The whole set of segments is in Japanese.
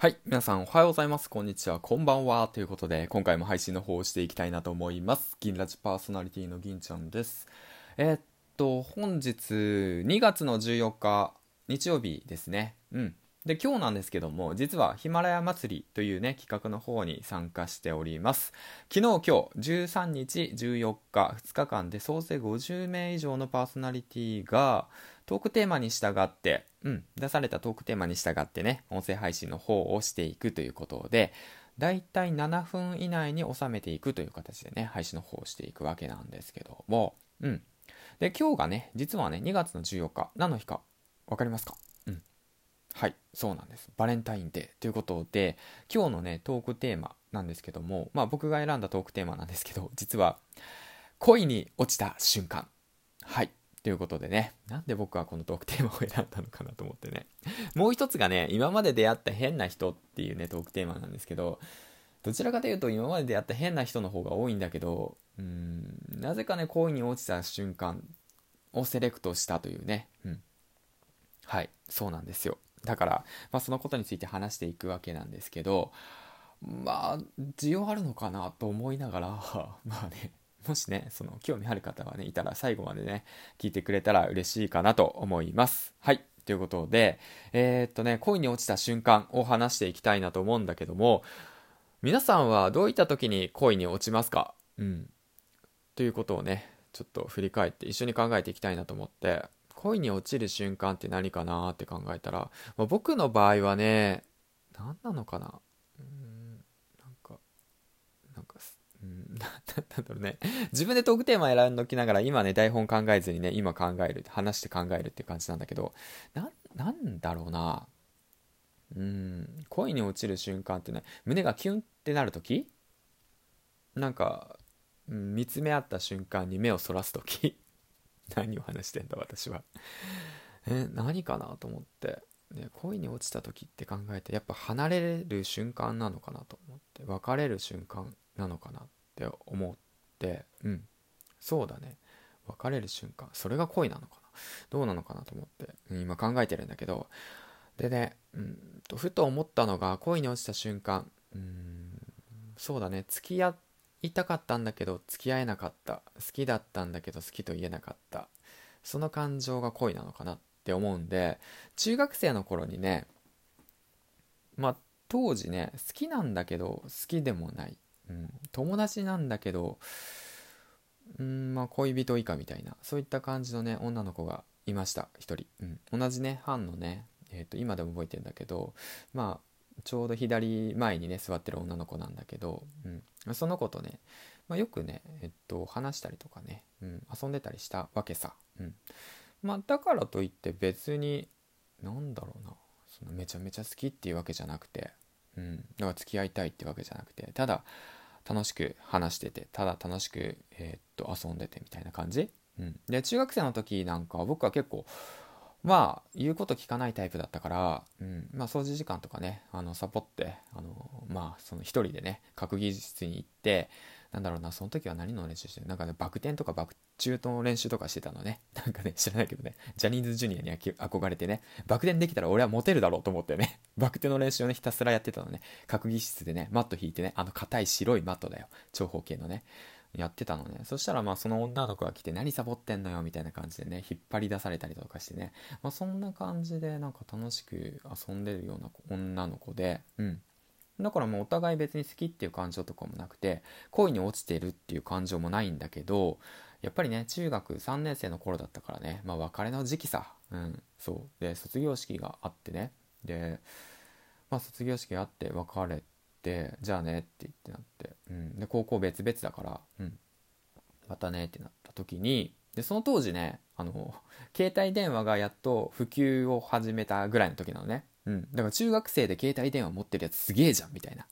はい。皆さんおはようございます。こんにちは。こんばんは。ということで、今回も配信の方をしていきたいなと思います。銀ラジパーソナリティの銀ちゃんです。えー、っと、本日2月の14日、日曜日ですね。うん。で、今日なんですけども、実はヒマラヤ祭りというね、企画の方に参加しております。昨日、今日、13日、14日、2日間で総勢50名以上のパーソナリティが、トークテーマに従って、うん、出されたトークテーマに従ってね、音声配信の方をしていくということで、だいたい7分以内に収めていくという形でね、配信の方をしていくわけなんですけども、うん。で、今日がね、実はね、2月の14日、何の日か、わかりますか？はい、そうなんです。バレンタインデーということで、今日のね、トークテーマなんですけども、まあ僕が選んだトークテーマなんですけど、実は、恋に落ちた瞬間。はい。ということでね、なんで僕はこのトークテーマを選んだのかなと思ってね。もう一つがね、今まで出会った変な人っていうね、トークテーマなんですけど、どちらかというと今まで出会った変な人の方が多いんだけど、うーん、なぜかね、恋に落ちた瞬間をセレクトしたというね、うん。はい、そうなんですよ。だから、まあ、そのことについて話していくわけなんですけど、まあ、需要あるのかなと思いながら、まあね、もしね、その興味ある方はね、いたら最後までね、聞いてくれたら嬉しいかなと思います。はい。ということで、えー、っとね、恋に落ちた瞬間を話していきたいなと思うんだけども、皆さんはどういった時に恋に落ちますか？うん。ということをね、ちょっと振り返って一緒に考えていきたいなと思って、恋に落ちる瞬間って何かなって考えたら、まあ、僕の場合はね、何なのかな？うん、なんか？なんだろうね。自分でトークテーマ選んどきながら、今ね、台本考えずにね、今考える、話して考えるって感じなんだけど、な、なんだろうな？うん、恋に落ちる瞬間ってね、胸がキュンってなるときなんか、うん、見つめ合った瞬間に目をそらすとき何を話してんだ、私は。え、何かなと思って。ね、恋に落ちた時って考えてやっぱ離れる瞬間なのかなと思って。別れる瞬間なのかなって思って。うん。そうだね。別れる瞬間。それが恋なのかな。どうなのかなと思って、うん、今考えてるんだけど。でね、うんとふと思ったのが恋に落ちた瞬間。うんそうだね。付き合言いたかったんだけど付き合えなかった。好きだったんだけど好きと言えなかった。その感情が恋なのかなって思うんで中学生の頃にねまあ当時ね好きなんだけど好きでもない。うん、友達なんだけど、うんまあ、恋人以下みたいな。そういった感じのね女の子がいました。1人、うん、同じね班のね、えーと、今でも覚えてんだけどまあちょうど左前にね座ってる女の子なんだけど、うん、その子とね、まあ、よくね、えっと、話したりとかね、うん、遊んでたりしたわけさ、うん。まあ、だからといって別になんだろうな。そのめちゃめちゃ好きっていうわけじゃなくて、うん、だから付き合いたいってわけじゃなくてただ楽しく話しててただ楽しく、えー、っと遊んでてみたいな感じ、うん、で中学生の時なんか僕は結構まあ言うこと聞かないタイプだったから、うん、まあ掃除時間とかねあのサボってあのまあその一人でね閣議室に行ってなんだろうな、その時は何の練習してるなんかね、バク転とかバク宙の練習とかしてたのね。なんかね、知らないけどね、ジャニーズジュニアに憧れてね、バク転できたら俺はモテるだろうと思ってね、バク転の練習をね、ひたすらやってたのね。閣議室でね、マット引いてね、あの硬い白いマットだよ。長方形のね。やってたのね。そしたらまあその女の子が来て何サボってんのよみたいな感じでね、引っ張り出されたりとかしてね。まあそんな感じでなんか楽しく遊んでるような女の子で、うん。だからもうお互い別に好きっていう感情とかもなくて恋に落ちてるっていう感情もないんだけどやっぱりね中学3年生の頃だったからねまあ別れの時期さうんそうで卒業式があってねでまあ卒業式があって別れてじゃあねって言ってなって、うん、で高校別々だからうんまたねってなった時にでその当時ねあの携帯電話がやっと普及を始めたぐらいの時なのねうん。だから中学生で携帯電話持ってるやつすげえじゃんみたいな。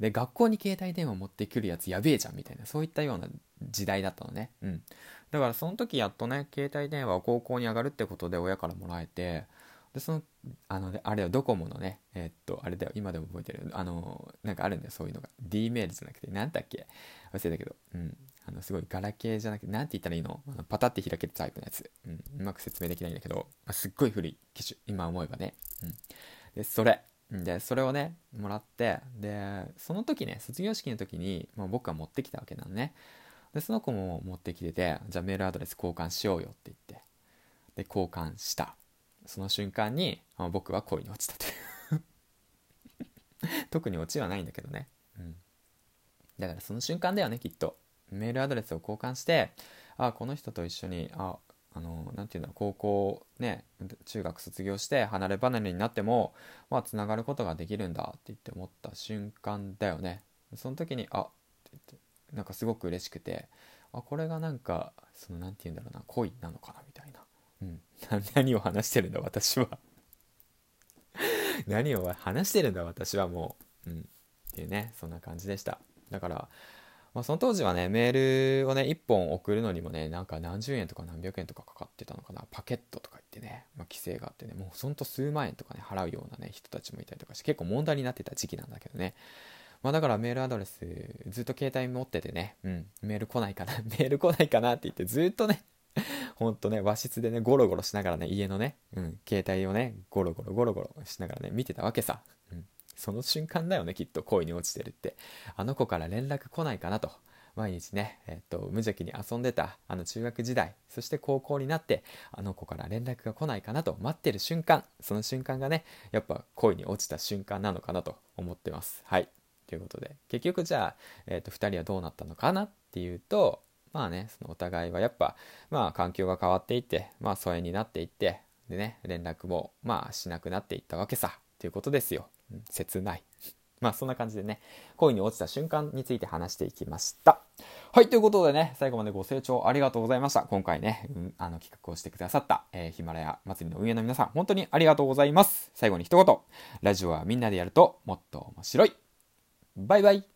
で、学校に携帯電話持ってくるやつやべえじゃんみたいな、そういったような時代だったのね。うん。だからその時やっとね、携帯電話を高校に上がるってことで親からもらえて、で、その、あの、あれよ、ドコモのね、えー、っと、あれだよ、今でも覚えてる、あの、なんかあるんだよ、そういうのが。D メールじゃなくて、なんだっけ？忘れたけど、うん。あの、すごいガラケーじゃなくて、なんて言ったらいいの？あのパタって開けるタイプのやつ。うん。うまく説明できないんだけど、ますっごい古い機種、今思えばね。うん。で、それ。でそれをねもらってでその時ね卒業式の時に、まあ、僕は持ってきたわけなのねでその子も持ってきててじゃあメールアドレス交換しようよって言ってで交換したその瞬間に、僕は恋に落ちたという。特に落ちはないんだけどね、うん、だからその瞬間だよねきっと。メールアドレスを交換してあこの人と一緒にああのなて言うんだ高校ね中学卒業して離れ離れになってもまあつながることができるんだって言って思った瞬間だよね。その時にあって言ってなんかすごく嬉しくてあこれがなんかその何て言うんだろうな恋なのかなみたいな、うん、何を話してるんだ私は。何を話してるんだ私はもう、うん、っていうねそんな感じでした。だからまあ、その当時はね、メールをね、1本送るのにもね、なんか何十円とか何百円とかかかってたのかな。パケットとか言ってね、まあ、規制があってね、もうほんと数万円とかね、払うようなね、人たちもいたりとかして、結構問題になってた時期なんだけどね。まあだからメールアドレスずっと携帯持っててね、うん、メール来ないかな、メール来ないかなって言ってずっとね、ほんとね、和室でね、ゴロゴロしながらね、家のね、うん、携帯をね、ゴロゴロゴロゴロしながらね、見てたわけさ。うん、その瞬間だよね、きっと恋に落ちてるって。あの子から連絡来ないかなと。毎日ね、えっと、無邪気に遊んでたあの中学時代そして高校になってあの子から連絡が来ないかなと待ってる瞬間その瞬間がねやっぱ恋に落ちた瞬間なのかなと思ってますはいということで結局じゃあ、えっと、2人はどうなったのかなっていうとまあねそのお互いはやっぱまあ環境が変わっていってまあ疎遠になっていってでね連絡もまあしなくなっていったわけさということですよ、切ない まあそんな感じでね、恋に落ちた瞬間について話していきました。はい、ということでね、最後までご清聴ありがとうございました。今回ね、うん、あの企画をしてくださった、えー、ヒマラヤ祭りの運営の皆さん、本当にありがとうございます。最後に一言、ラジオはみんなでやるともっと面白い。バイバイ。